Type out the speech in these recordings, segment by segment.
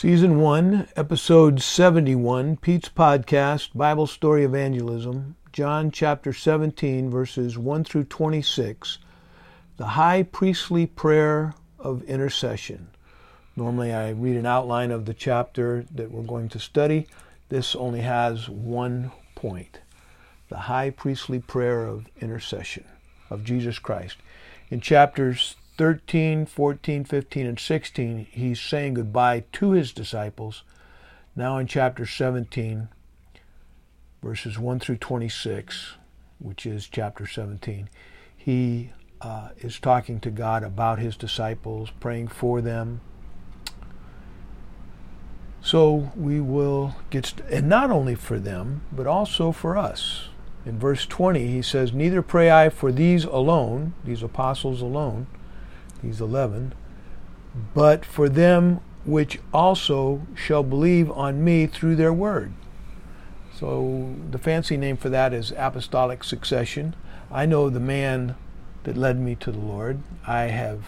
Season 1, Episode 71, Pete's Podcast, Bible Story Evangelism, John chapter 17, verses 1 through 26, the High Priestly Prayer of Intercession. Normally I read an outline of the chapter that we're going to study. This only has one point the High Priestly Prayer of Intercession of Jesus Christ. In chapters 13, 14, 15, and 16, he's saying goodbye to his disciples. Now in chapter 17, verses 1 through 26, which is chapter 17, he uh, is talking to God about his disciples, praying for them. So we will get, st- and not only for them, but also for us. In verse 20, he says, Neither pray I for these alone, these apostles alone, these 11, but for them which also shall believe on me through their word. So the fancy name for that is apostolic succession. I know the man that led me to the Lord. I have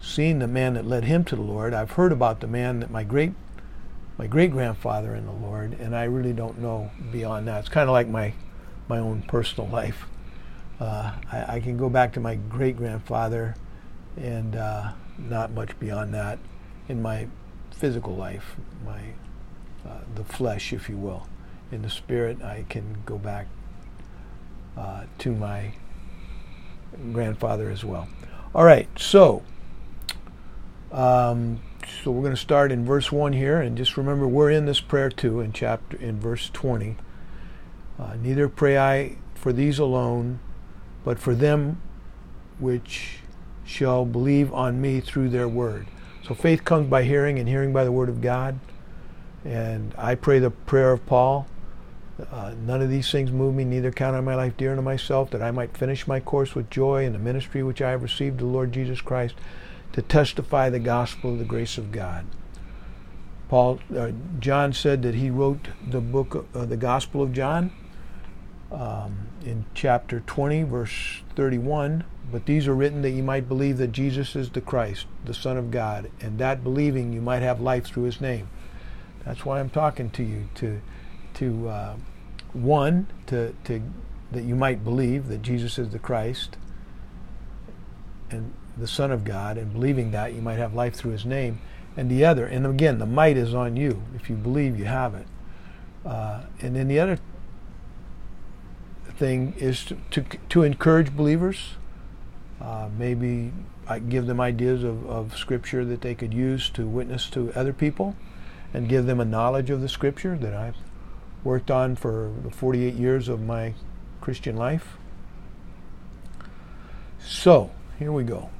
seen the man that led him to the Lord. I've heard about the man that my great my great grandfather in the Lord, and I really don't know beyond that. It's kind of like my my own personal life. Uh, I, I, can go back to my great grandfather and uh, not much beyond that in my physical life, my uh, the flesh, if you will. In the spirit, I can go back uh, to my grandfather as well. All right, so um, so we're going to start in verse one here, and just remember we're in this prayer too in chapter in verse twenty. Uh, neither pray I for these alone, but for them which shall believe on me through their word. So faith comes by hearing, and hearing by the word of God. And I pray the prayer of Paul. Uh, none of these things move me, neither count I my life dear unto myself, that I might finish my course with joy in the ministry which I have received of the Lord Jesus Christ, to testify the gospel of the grace of God. Paul, uh, John said that he wrote the book, uh, the Gospel of John, um, in chapter 20, verse 31. But these are written that you might believe that Jesus is the Christ, the Son of God, and that believing you might have life through His name. That's why I'm talking to you to, to uh, one, to, to that you might believe that Jesus is the Christ and the Son of God, and believing that you might have life through His name. And the other, and again, the might is on you. If you believe, you have it. Uh, and then the other thing is to, to, to encourage believers uh, maybe I give them ideas of, of scripture that they could use to witness to other people and give them a knowledge of the scripture that I've worked on for the 48 years of my Christian life. So, here we go.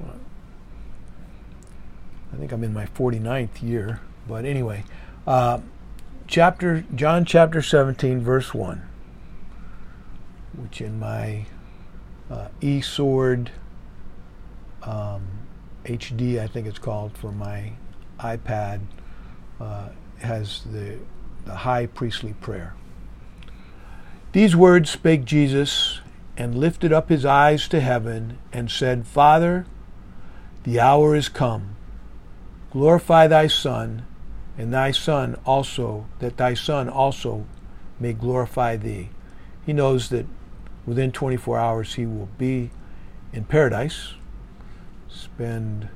I think I'm in my 49th year, but anyway, uh, chapter John chapter 17 verse 1, which in my uh, e-sword um, HD, I think it's called, for my iPad, uh, has the, the high priestly prayer. These words spake Jesus and lifted up his eyes to heaven and said, Father, the hour is come. Glorify thy Son, and thy Son also, that thy Son also may glorify thee. He knows that within 24 hours he will be in paradise spend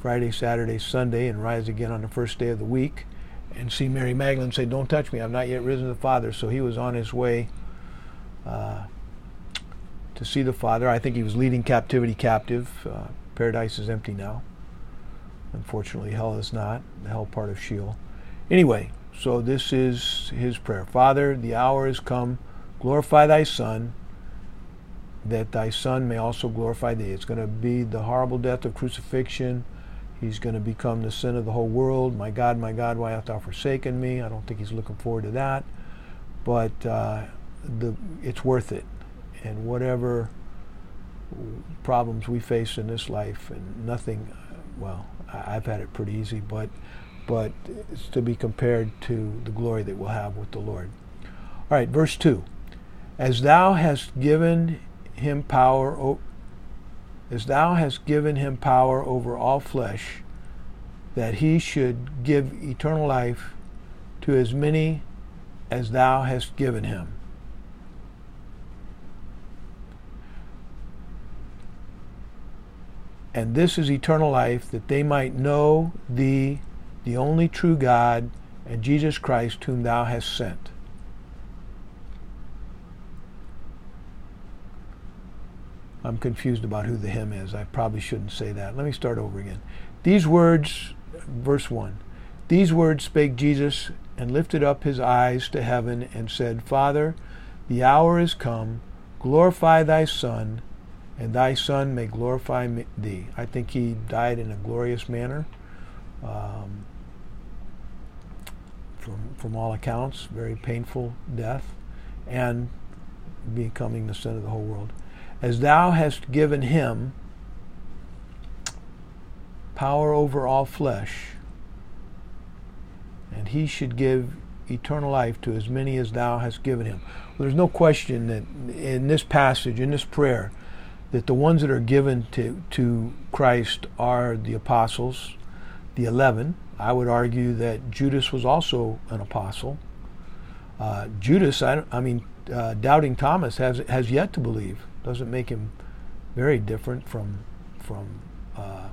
Friday, Saturday, Sunday, and rise again on the first day of the week, and see Mary Magdalene say, Don't touch me, I've not yet risen to the Father. So he was on his way uh, to see the Father. I think he was leading captivity captive. Uh, paradise is empty now. Unfortunately, hell is not, the hell part of Sheol. Anyway, so this is his prayer Father, the hour is come, glorify thy Son that thy Son may also glorify thee. It's going to be the horrible death of crucifixion. He's going to become the sin of the whole world. My God, my God, why hast thou forsaken me? I don't think he's looking forward to that. But uh, the, it's worth it. And whatever problems we face in this life, and nothing, well, I've had it pretty easy, but, but it's to be compared to the glory that we'll have with the Lord. All right, verse 2. As thou hast given him power, as thou hast given him power over all flesh, that he should give eternal life to as many as thou hast given him. And this is eternal life, that they might know thee, the only true God, and Jesus Christ, whom thou hast sent. I'm confused about who the him is. I probably shouldn't say that. Let me start over again. These words, verse 1 These words spake Jesus and lifted up his eyes to heaven and said, Father, the hour is come. Glorify thy Son, and thy Son may glorify thee. I think he died in a glorious manner. Um, from, from all accounts, very painful death, and becoming the sin of the whole world as thou hast given him power over all flesh, and he should give eternal life to as many as thou hast given him. Well, there's no question that in this passage, in this prayer, that the ones that are given to, to Christ are the apostles, the eleven. I would argue that Judas was also an apostle. Uh, Judas, I, I mean, uh, doubting Thomas has has yet to believe doesn't make him very different from from uh,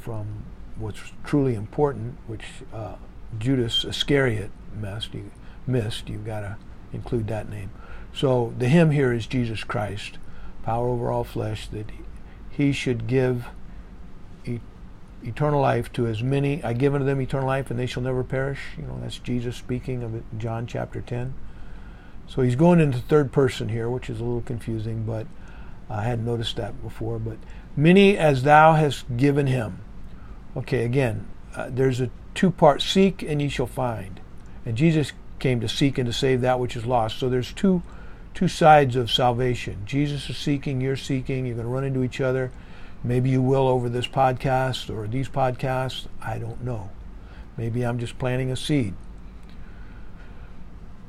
from what's truly important, which uh, Judas Iscariot missed. You, missed. You've got to include that name. So the him here is Jesus Christ, power over all flesh, that he should give eternal life to as many. I give unto them eternal life, and they shall never perish. You know that's Jesus speaking of John chapter ten. So he's going into third person here, which is a little confusing, but I hadn't noticed that before. But many as thou hast given him. Okay, again, uh, there's a two part seek and ye shall find. And Jesus came to seek and to save that which is lost. So there's two two sides of salvation. Jesus is seeking, you're seeking, you're going to run into each other. Maybe you will over this podcast or these podcasts. I don't know. Maybe I'm just planting a seed.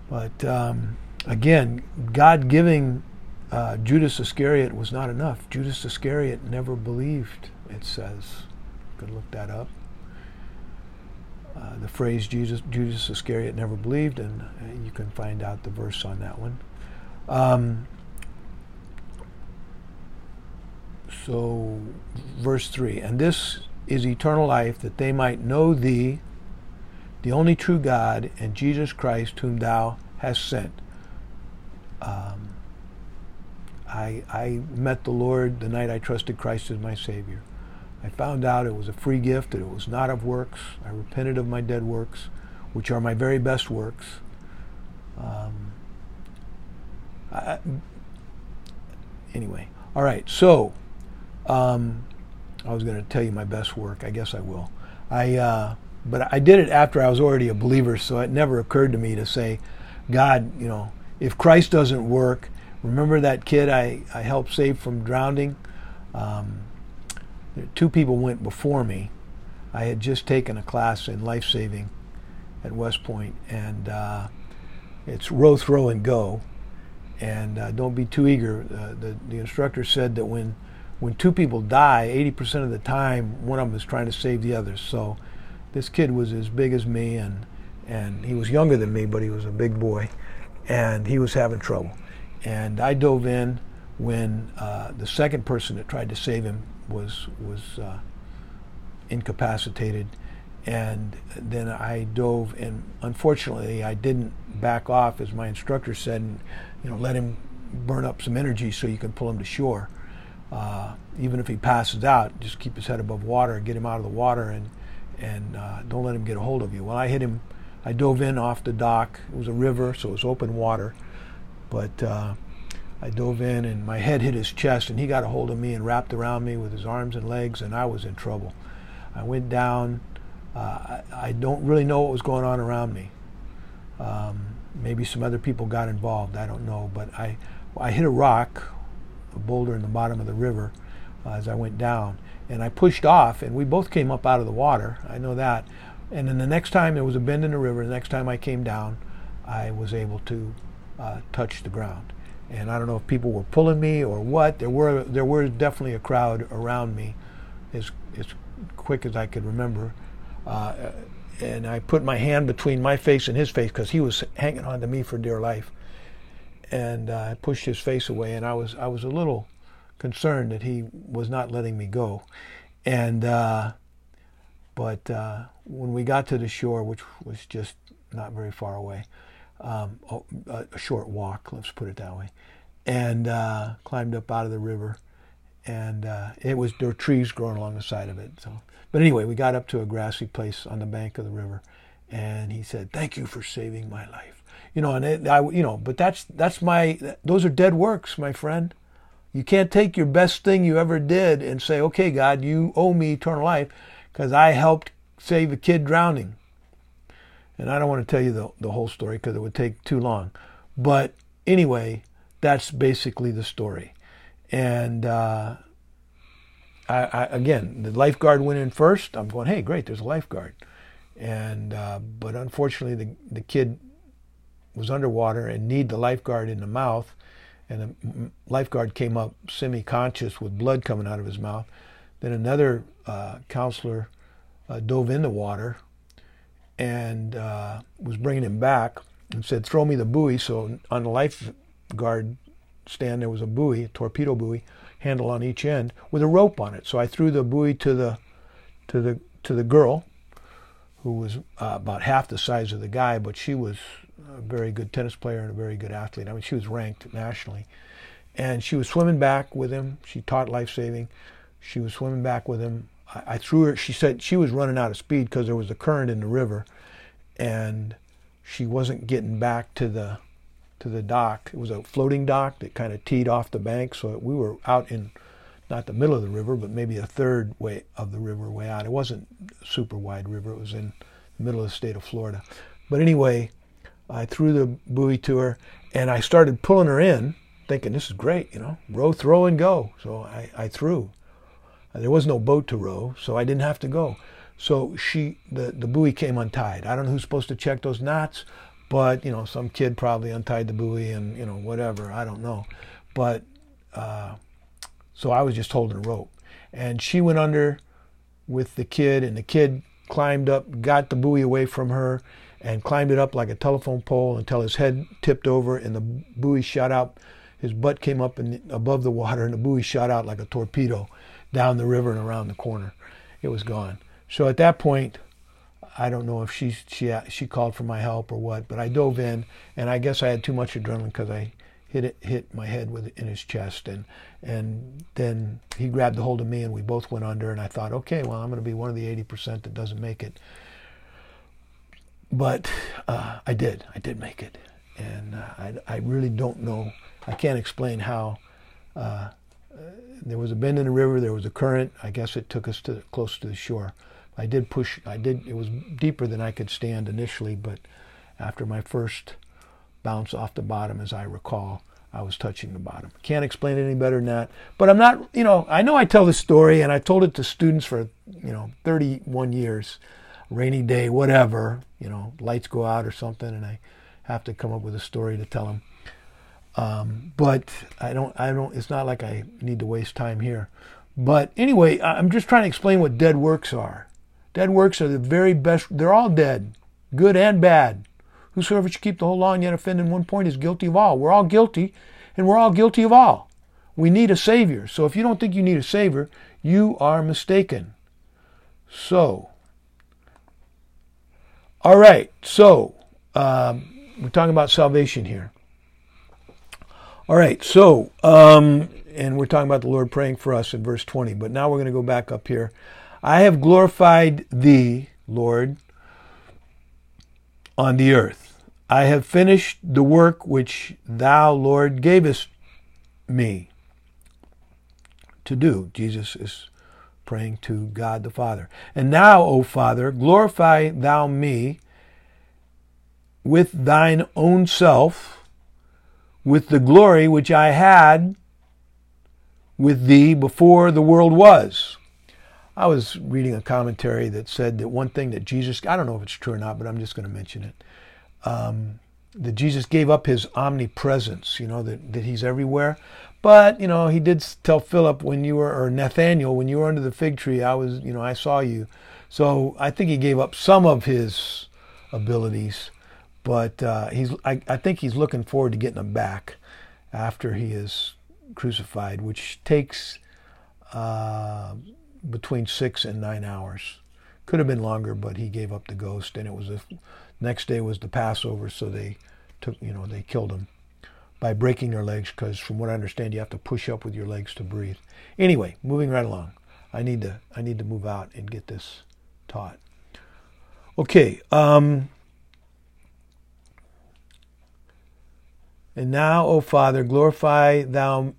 But um, again, God giving uh, Judas Iscariot was not enough. Judas Iscariot never believed, it says. You could look that up. Uh, the phrase Jesus, Judas Iscariot never believed, and you can find out the verse on that one. Um, so, verse 3 And this is eternal life, that they might know thee, the only true God, and Jesus Christ, whom thou hast sent um, I, I met the Lord the night I trusted Christ as my Savior. I found out it was a free gift, that it was not of works. I repented of my dead works, which are my very best works. Um, I, anyway, all right, so um, I was going to tell you my best work. I guess I will. I, uh, but I did it after I was already a believer, so it never occurred to me to say, God, you know, if Christ doesn't work, remember that kid I, I helped save from drowning? Um, two people went before me. I had just taken a class in life saving at West Point, and uh, it's row, throw, and go. And uh, don't be too eager. Uh, the, the instructor said that when when two people die, 80% of the time, one of them is trying to save the other. So this kid was as big as me, and and he was younger than me, but he was a big boy and he was having trouble. And I dove in when uh, the second person that tried to save him was was uh, incapacitated, and then I dove and unfortunately I didn't back off as my instructor said, and, you know, let him burn up some energy so you can pull him to shore. Uh, even if he passes out, just keep his head above water, get him out of the water, and and uh, don't let him get a hold of you. Well, I hit him I dove in off the dock. It was a river, so it was open water. But uh, I dove in, and my head hit his chest, and he got a hold of me and wrapped around me with his arms and legs, and I was in trouble. I went down. Uh, I, I, don't really know what was going on around me. Um, maybe some other people got involved. I don't know, but I, I hit a rock, a boulder in the bottom of the river, uh, as I went down, and I pushed off, and we both came up out of the water. I know that. And then the next time there was a bend in the river, the next time I came down, I was able to uh, touch the ground. And I don't know if people were pulling me or what. There were there were definitely a crowd around me, as as quick as I could remember. Uh, and I put my hand between my face and his face because he was hanging on to me for dear life. And uh, I pushed his face away, and I was I was a little concerned that he was not letting me go. And uh, but uh, when we got to the shore, which was just not very far away, um, a, a, short walk, let's put it that way, and uh, climbed up out of the river, and uh, it was there were trees growing along the side of it. So, but anyway, we got up to a grassy place on the bank of the river, and he said, "Thank you for saving my life." You know, and it, I, you know, but that's that's my those are dead works, my friend. You can't take your best thing you ever did and say, "Okay, God, you owe me eternal life because I helped save a kid drowning." And I don't want to tell you the the whole story because it would take too long. But anyway, that's basically the story. And uh, I, I, again, the lifeguard went in first. I'm going, hey, great, there's a lifeguard. And uh, but unfortunately, the the kid was underwater and kneed the lifeguard in the mouth, and the lifeguard came up semi-conscious with blood coming out of his mouth. Then another uh, counselor uh, dove in the water and uh, was bringing him back and said, "Throw me the buoy." So on the lifeguard stand there was a buoy, a torpedo buoy, handle on each end with a rope on it. So I threw the buoy to the to the to the girl, who was uh, about half the size of the guy, but she was a very good tennis player and a very good athlete. I mean, she was ranked nationally, and she was swimming back with him. She taught life saving. She was swimming back with him. I, threw her. She said she was running out of speed because there was a current in the river, and she wasn't getting back to the to the dock. It was a floating dock that kind of teed off the bank, so we were out in not the middle of the river, but maybe a third way of the river way out. It wasn't a super wide river. It was in the middle of the state of Florida. But anyway, I threw the buoy to her and I started pulling her in, thinking this is great, you know, row, throw, and go. So I, I threw. There was no boat to row, so I didn't have to go. So she, the, the buoy came untied. I don't know who's supposed to check those knots, but you know, some kid probably untied the buoy and you know whatever. I don't know, but uh, so I was just holding a rope, and she went under with the kid, and the kid climbed up, got the buoy away from her, and climbed it up like a telephone pole until his head tipped over and the buoy shot out. His butt came up in, above the water, and the buoy shot out like a torpedo down the river and around the corner. It was gone. So at that point, I don't know if she she she called for my help or what, but I dove in, and I guess I had too much adrenaline because I hit it, hit my head with in his chest, and and then he grabbed a hold of me, and we both went under, and I thought, okay, well, I'm going to be one of the 80% that doesn't make it, but uh, I did, I did make it, and uh, I I really don't know, I can't explain how. Uh, Uh, there was a bend in the river. There was a current. I guess it took us to close to the shore. I did push, I did, it was deeper than I could stand initially, but after my first bounce off the bottom, as I recall, I was touching the bottom. Can't explain it any better than that. But I'm not, you know, I know I tell this story and I told it to students for, you know, 31 years, rainy day, whatever, you know, lights go out or something, and I have to come up with a story to tell them. Um, but I don't, I don't, it's not like I need to waste time here. But anyway, I'm just trying to explain what dead works are. Dead works are the very best. They're all dead, good and bad. Whosoever should keep the whole law and yet offend in one point is guilty of all. We're all guilty, and we're all guilty of all. We need a Savior. So if you don't think you need a Savior, you are mistaken. So, all right, so um, we're talking about salvation here. All right, so, um, and we're talking about the Lord praying for us in verse 20, but now we're going to go back up here. I have glorified thee, Lord, on the earth. I have finished the work which thou, Lord, gavest me to do. Jesus is praying to God the Father. And now, O Father, glorify thou me with thine own self, with the glory which I had with thee before the world was. I was reading a commentary that said that one thing that Jesus, I don't know if it's true or not, but I'm just going to mention it, um, that Jesus gave up his omnipresence, you know, that, that he's everywhere. But, you know, he did tell Philip when you were, or Nathaniel, when you were under the fig tree, I was, you know, I saw you. So I think he gave up some of his abilities, but uh, he's, I, I think he's looking forward to getting them back after he is crucified, which takes uh, between six and nine hours. Could have been longer, but he gave up the ghost, and it was the next day was the Passover, so they took, you know, they killed him by breaking their legs because from what I understand you have to push up with your legs to breathe. Anyway, moving right along. I need to I need to move out and get this taught. Okay, um, and now, O Father, glorify thou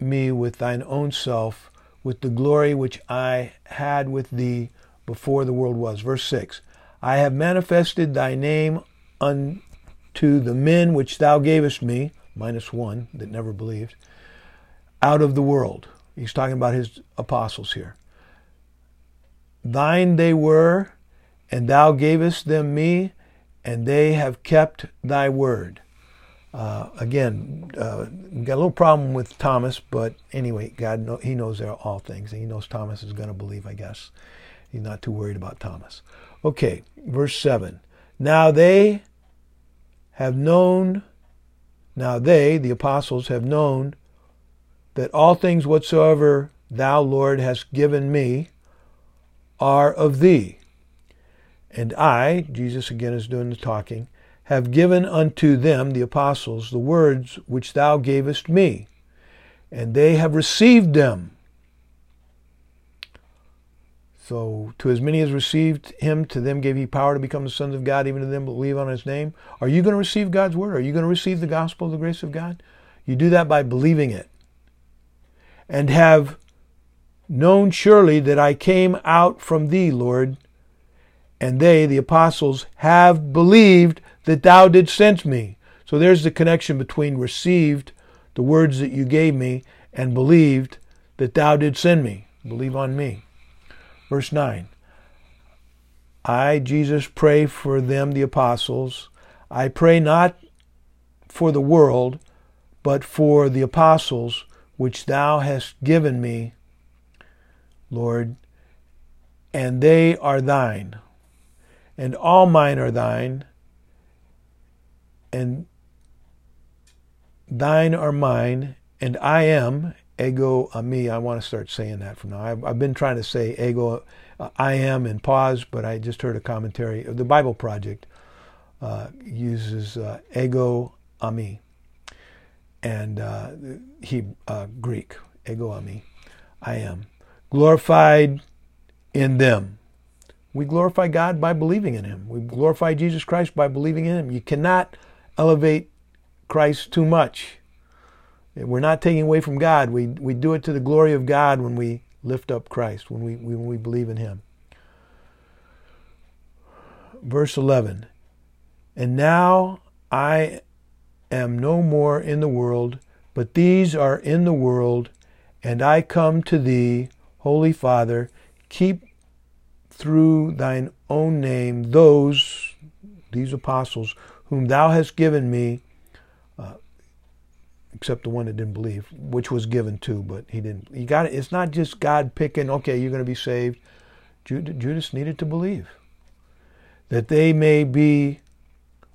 me with thine own self, with the glory which I had with thee before the world was. Verse 6 I have manifested thy name unto the men which thou gavest me, minus one that never believed, out of the world. He's talking about his apostles here. Thine they were, and thou gavest them me, and they have kept thy word. Uh, again, uh, got a little problem with Thomas, but anyway, God know, He knows all things, and He knows Thomas is going to believe. I guess He's not too worried about Thomas. Okay, verse seven. Now they have known, now they, the apostles, have known that all things whatsoever thou, Lord, hast given me are of thee. And I, Jesus again is doing the talking, have given unto them, the apostles, the words which thou gavest me, and they have received them so, to as many as received him, to them gave he power to become the sons of God, even to them believe on his name. Are you going to receive God's word? Are you going to receive the gospel of the grace of God? You do that by believing it. And have known surely that I came out from thee, Lord. And they, the apostles, have believed that thou didst send me. So there's the connection between received the words that you gave me and believed that thou didst send me. Believe on me. Verse 9 I, Jesus, pray for them, the apostles. I pray not for the world, but for the apostles which thou hast given me, Lord, and they are thine, and all mine are thine, and thine are mine, and I am, ego eimi. I want to start saying that from now. I've, I've been trying to say ego, uh, I am, and pause, but I just heard a commentary. Of the Bible Project uh, uses uh, ego eimi, and uh, he uh, Greek ego eimi. I am glorified in them. We glorify God by believing in Him. We glorify Jesus Christ by believing in Him. You cannot elevate Christ too much we're not taking away from God. We, we do it to the glory of God when we lift up Christ, when we, when we believe in Him. Verse 11 And now I am no more in the world, but these are in the world, and I come to Thee, Holy Father, keep through Thine own name those, these apostles, whom Thou hast given me except the one that didn't believe, which was given too, but he didn't. He got it. It's not just God picking. Okay, you're going to be saved. Judas needed to believe that they may be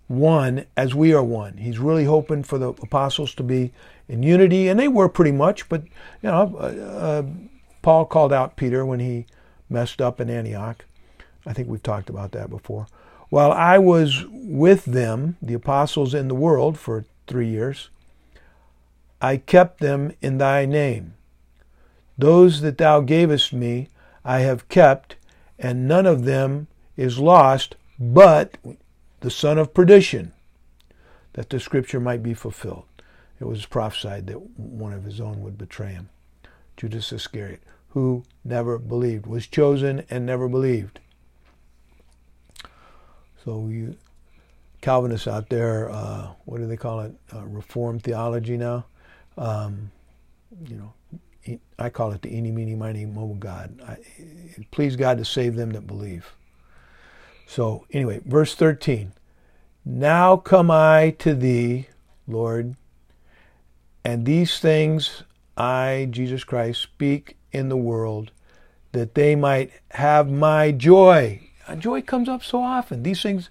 one as we are one. He's really hoping for the apostles to be in unity, and they were pretty much. But you know, uh, uh, Paul called out Peter when he messed up in Antioch. I think we've talked about that before. While I was with them, the apostles in the world, for three years, I kept them in thy name. Those that thou gavest me I have kept, and none of them is lost, but the son of perdition, that the scripture might be fulfilled. It was prophesied that one of his own would betray him. Judas Iscariot, who never believed, was chosen and never believed. So you Calvinists out there, uh, what do they call it? Uh, Reformed theology now. Um, you know, I call it the eeny, meeny, miny, mo God. I, please God to save them that believe. So, anyway, verse 13. Now come I to thee, Lord, And these things I, Jesus Christ, speak in the world that they might have my joy. Joy comes up so often. These things,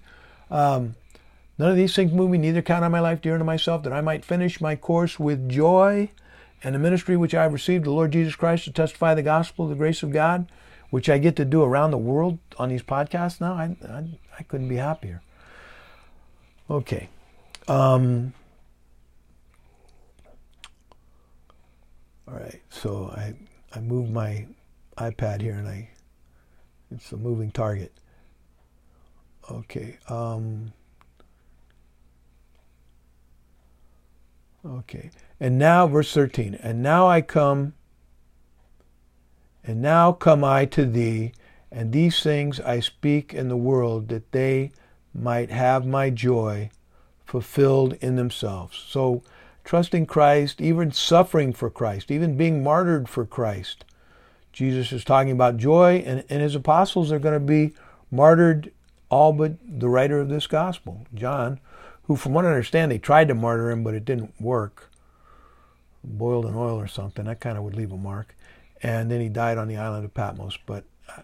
um, none of these things move me, neither count on my life dear unto myself, that I might finish my course with joy and the ministry which I have received, the Lord Jesus Christ, to testify the gospel of the grace of God, which I get to do around the world on these podcasts now. I, I, I couldn't be happier. Okay. Um, all right. So I, I moved my iPad here and I, it's a moving target. Okay. Um, okay. And now, verse 13. And now I come, and now come I to thee, and these things I speak in the world that they might have my joy fulfilled in themselves. So, trusting Christ, even suffering for Christ, even being martyred for Christ. Jesus is talking about joy, and, and his apostles are going to be martyred, all but the writer of this gospel, John, who, from what I understand, they tried to martyr him, but it didn't work. Boiled in oil or something, that kind of would leave a mark. And then he died on the island of Patmos. But uh,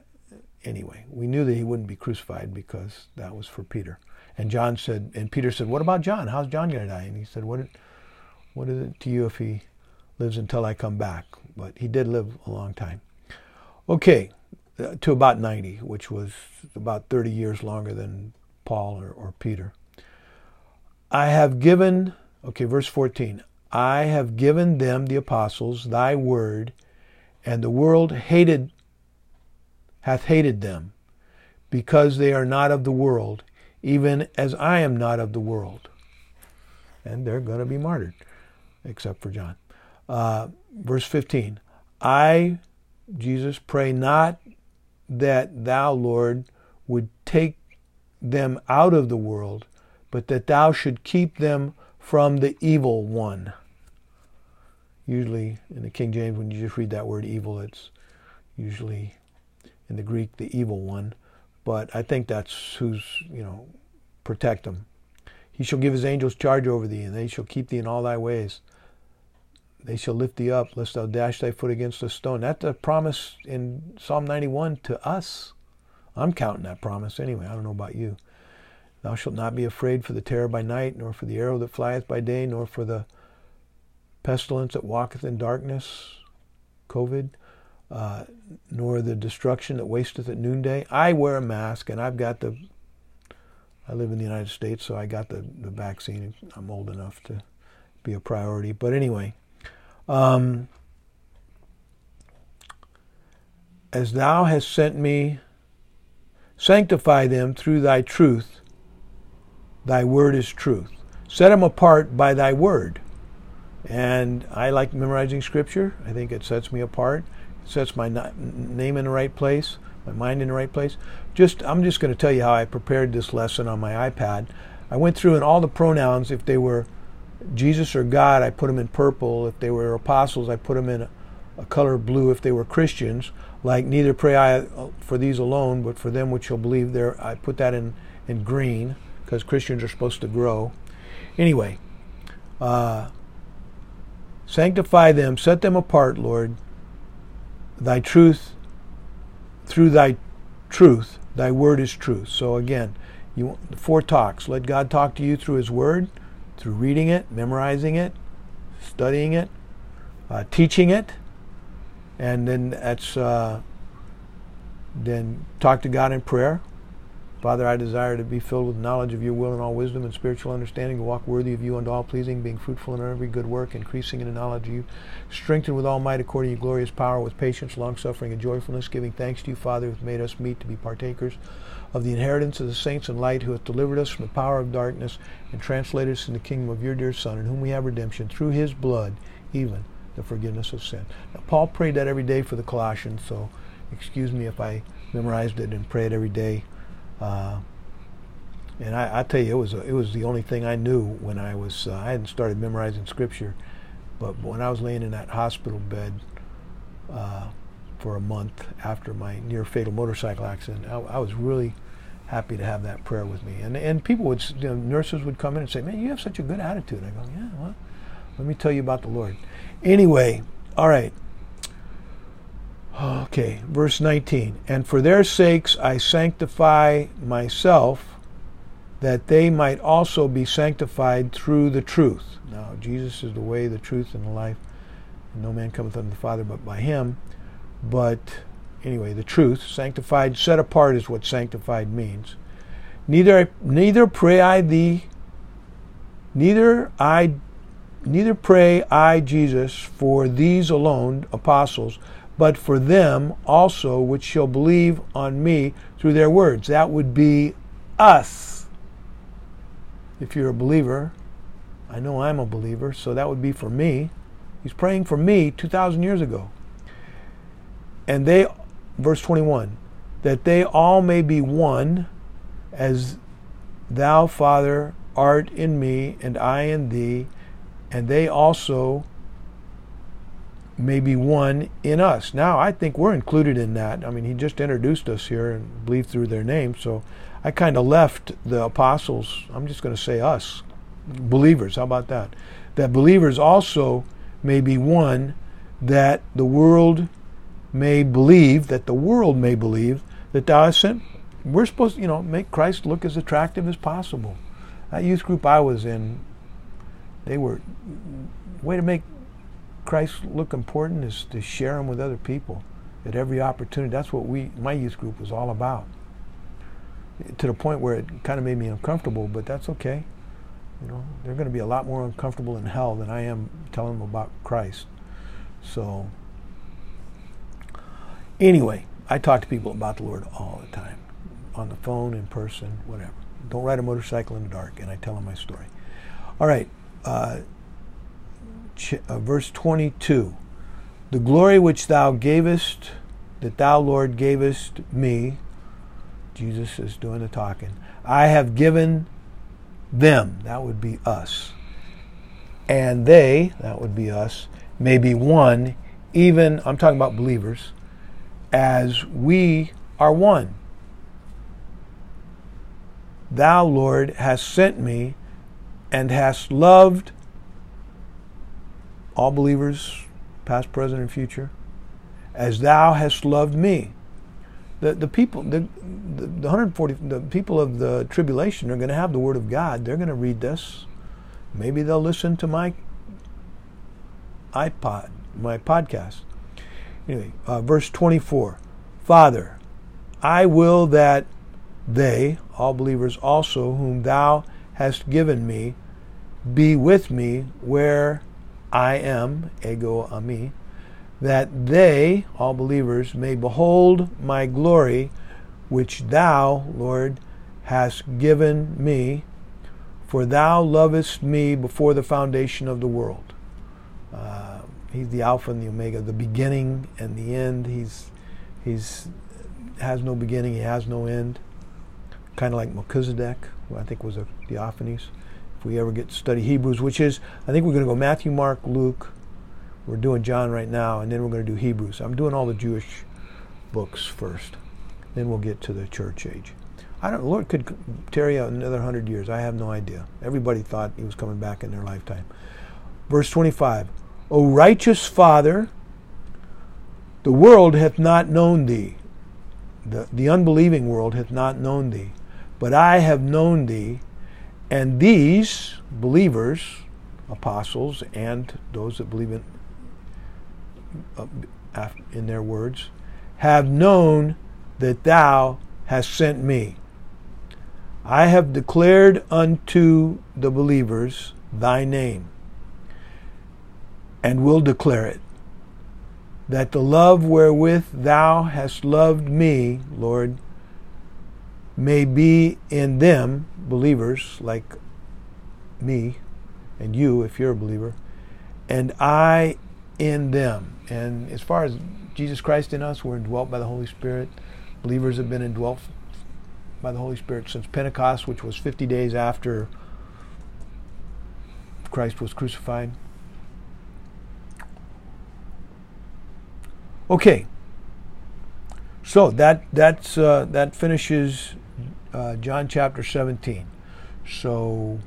anyway, we knew that he wouldn't be crucified because that was for Peter. And John said, and Peter said, "What about John? How's John going to die?" And he said, "What, what is it to you if he lives until I come back?" But he did live a long time. Okay, to about 90, which was about 30 years longer than Paul or, or Peter. I have given, okay, verse 14. I have given them, the apostles, thy word, and the world hated, hath hated them, because they are not of the world, even as I am not of the world. And they're going to be martyred, except for John. Uh, verse 15 I, Jesus, pray not that thou, Lord, would take them out of the world, but that thou should keep them from the evil one. Usually in the King James, when you just read that word evil, it's usually in the Greek the evil one. But I think that's who's, you know, protect them. He shall give his angels charge over thee, and they shall keep thee in all thy ways. They shall lift thee up, lest thou dash thy foot against a stone. That's a promise in Psalm 91 to us. I'm counting that promise anyway. I don't know about you. Thou shalt not be afraid for the terror by night, nor for the arrow that flieth by day, nor for the pestilence that walketh in darkness, COVID, uh, nor the destruction that wasteth at noonday. I wear a mask, and I've got the. I live in the United States, so I got the, the vaccine. I'm old enough to be a priority. But anyway, um, as thou hast sent me, sanctify them through thy truth. Thy word is truth. Set them apart by thy word. And I like memorizing scripture. I think it sets me apart It sets my name in the right place, my mind in the right place. Just I'm just going to tell you how I prepared this lesson on my iPad. I went through and all the pronouns, if they were Jesus or God, I put them in purple. If they were apostles, I put them in a, a color blue. If they were Christians, like neither pray I for these alone, but for them which shall believe, there I put that in in green because Christians are supposed to grow. Anyway, uh, sanctify them, set them apart, Lord thy truth, through thy truth, thy word is truth. So again, you four talks. Let God talk to you through His Word, through reading it, memorizing it, studying it, uh, teaching it, and then that's uh, then talk to God in prayer. Father, I desire to be filled with knowledge of your will and all wisdom and spiritual understanding, to walk worthy of you unto all pleasing, being fruitful in every good work, increasing in the knowledge of you, strengthened with all might according to your glorious power, with patience, long suffering, and joyfulness, giving thanks to you, Father, who hath made us meet to be partakers of the inheritance of the saints in light, who hath delivered us from the power of darkness and translated us in the kingdom of your dear Son, in whom we have redemption through his blood, even the forgiveness of sin. Now, Paul prayed that every day for the Colossians, so excuse me if I memorized it and prayed every day. Uh, and I, I, tell you, it was a, it was the only thing I knew when I was uh, I hadn't started memorizing scripture, but when I was laying in that hospital bed uh, for a month after my near fatal motorcycle accident, I, I, was really happy to have that prayer with me. And and people would, you know, nurses would come in and say, "Man, you have such a good attitude." I go, "Yeah, well, Let me tell you about the Lord. Anyway, all right. Okay, verse 19. And for their sakes I sanctify myself, that they might also be sanctified through the truth. Now, Jesus is the way, the truth, and the life. No man cometh unto the Father but by him. But anyway, the truth, sanctified, set apart is what sanctified means. Neither neither pray I thee, neither I neither pray I Jesus for these alone, apostles, but for them also which shall believe on me through their words. That would be us. If you're a believer, I know I'm a believer, so that would be for me. He's praying for me 2,000 years ago. And they, verse 21, that they all may be one, as thou, Father, art in me, and I in thee, and they also may be one in us. Now, I think we're included in that. I mean, he just introduced us here and believed through their name. So I kind of left the apostles, I'm just going to say us, believers. How about that? That believers also may be one, that the world may believe, that the world may believe that thou hast sent. We're supposed to, you know, make Christ look as attractive as possible. That youth group I was in, they were way to make Christ look important is to share them with other people at every opportunity. That's what we, my youth group, was all about. To the point where it kind of made me uncomfortable, but that's okay. You know, they're going to be a lot more uncomfortable in hell than I am telling them about Christ. So, anyway, I talk to people about the Lord all the time, on the phone, in person, whatever. Don't ride a motorcycle in the dark, and I tell them my story. All right. Uh, uh, verse 22 The glory which thou gavest, that thou, Lord, gavest me, Jesus is doing the talking, I have given them, that would be us, and they, that would be us, may be one, even, I'm talking about believers, as we are one. Thou, Lord, hast sent me and hast loved all believers, past, present, and future, as thou hast loved me. The, the people, the, the, the 140, the people of the tribulation are going to have the word of God. They're going to read this. Maybe they'll listen to my iPod, my podcast. Anyway, uh, verse 24 Father, I will that they, all believers also, whom thou hast given me, be with me where I am, ego eimi, that they, all believers, may behold my glory, which thou, Lord, hast given me, for thou lovest me before the foundation of the world. Uh, he's the Alpha and the Omega, the beginning and the end. He's he's has no beginning, he has no end. Kind of like Melchizedek, who I think was a theophany if we ever get to study Hebrews, which is, I think we're going to go Matthew, Mark, Luke. We're doing John right now, and then we're going to do Hebrews. I'm doing all the Jewish books first. Then we'll get to the church age. I don't. Lord could tarry another hundred years. I have no idea. Everybody thought he was coming back in their lifetime. Verse 25: O righteous Father, the world hath not known thee. The, the unbelieving world hath not known thee. But I have known thee, and these believers, apostles, and those that believe in, uh, in their words, have known that thou hast sent me. I have declared unto the believers thy name, and will declare it, that the love wherewith thou hast loved me, Lord, may be in them, believers like me and you, if you're a believer, and I in them. And as far as Jesus Christ in us, we're indwelt by the Holy Spirit. Believers have been indwelt by the Holy Spirit since Pentecost, which was 50 days after Christ was crucified. Okay, so that that's uh, that finishes uh, John chapter 17. So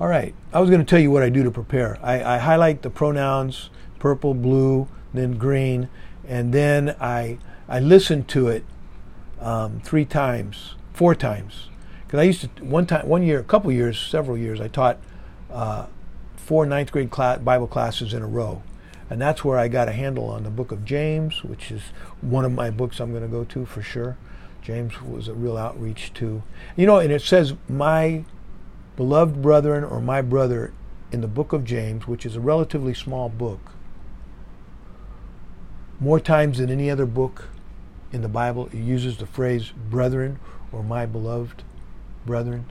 All right. I was going to tell you what I do to prepare. I, I highlight the pronouns purple, blue, then green, and then I I listen to it um, three times, four times. Because I used to one time, one year, a couple years, several years, I taught uh, four ninth grade class, Bible classes in a row, and that's where I got a handle on the Book of James, which is one of my books I'm going to go to for sure. James was a real outreach to, you know, and it says my beloved brethren or my brother in the book of James, which is a relatively small book, more times than any other book in the Bible, it uses the phrase brethren or my beloved brethren.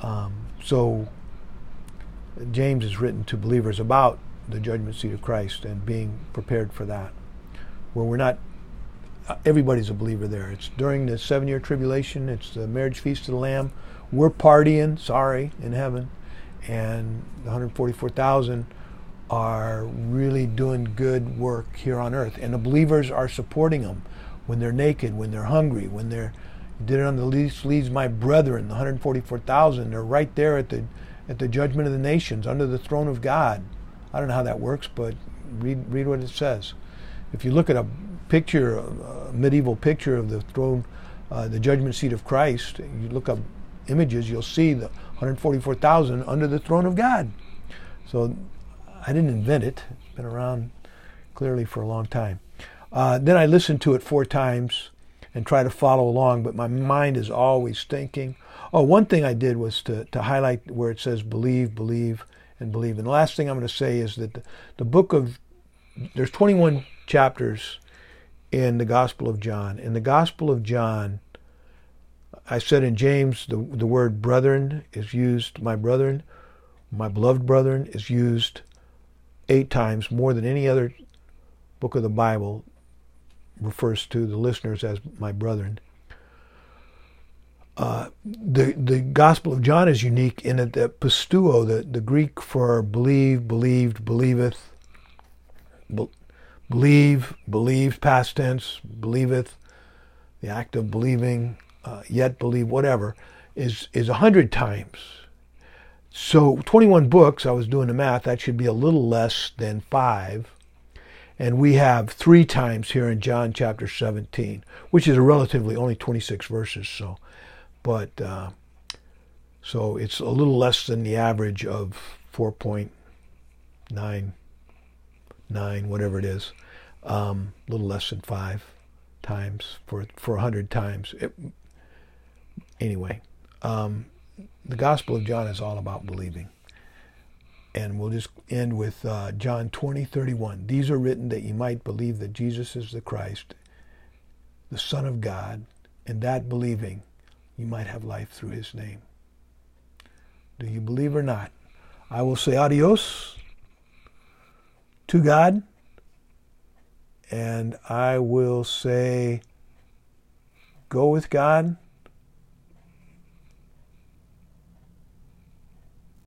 Um, so, James is written to believers about the judgment seat of Christ and being prepared for that. Where we're not, uh, everybody's a believer there. It's during the seven year tribulation, it's the marriage feast of the Lamb. We're partying, sorry, in heaven. And the 144,000 are really doing good work here on earth. And the believers are supporting them when they're naked, when they're hungry, when they're did it on the least leads my brethren, the 144,000. They're right there at the at the judgment of the nations, under the throne of God. I don't know how that works, but read read what it says. If you look at a picture, a medieval picture of the throne, uh, the judgment seat of Christ, you look up images, you'll see the 144,000 under the throne of God. So I didn't invent it. It's been around clearly for a long time. Uh, then I listen to it four times and try to follow along, but my mind is always thinking. Oh, one thing I did was to, to highlight where it says believe, believe, and believe. And the last thing I'm going to say is that the, the book of, there's 21 chapters in the Gospel of John. In the Gospel of John, I said in James, the, the word brethren is used, my brethren, my beloved brethren is used eight times more than any other book of the Bible refers to the listeners as my brethren. Uh, the the Gospel of John is unique in it that the pisteuo, the, the Greek for believe, believed, believeth, be, believe, believed, past tense, believeth, the act of believing, uh, yet believe, whatever, is is a hundred times so 21 books, I was doing the math, that should be a little less than five. And we have three times here in John chapter 17, which is a relatively only 26 verses. So, but uh, so it's a little less than the average of 4.99, whatever it is. Um, a little less than five times for for a 100 times. It, anyway, um, the Gospel of John is all about believing. And we'll just end with uh, John 20, 31. These are written that you might believe that Jesus is the Christ, the Son of God, and that believing you might have life through his name. Do you believe or not? I will say adios to God, and I will say go with God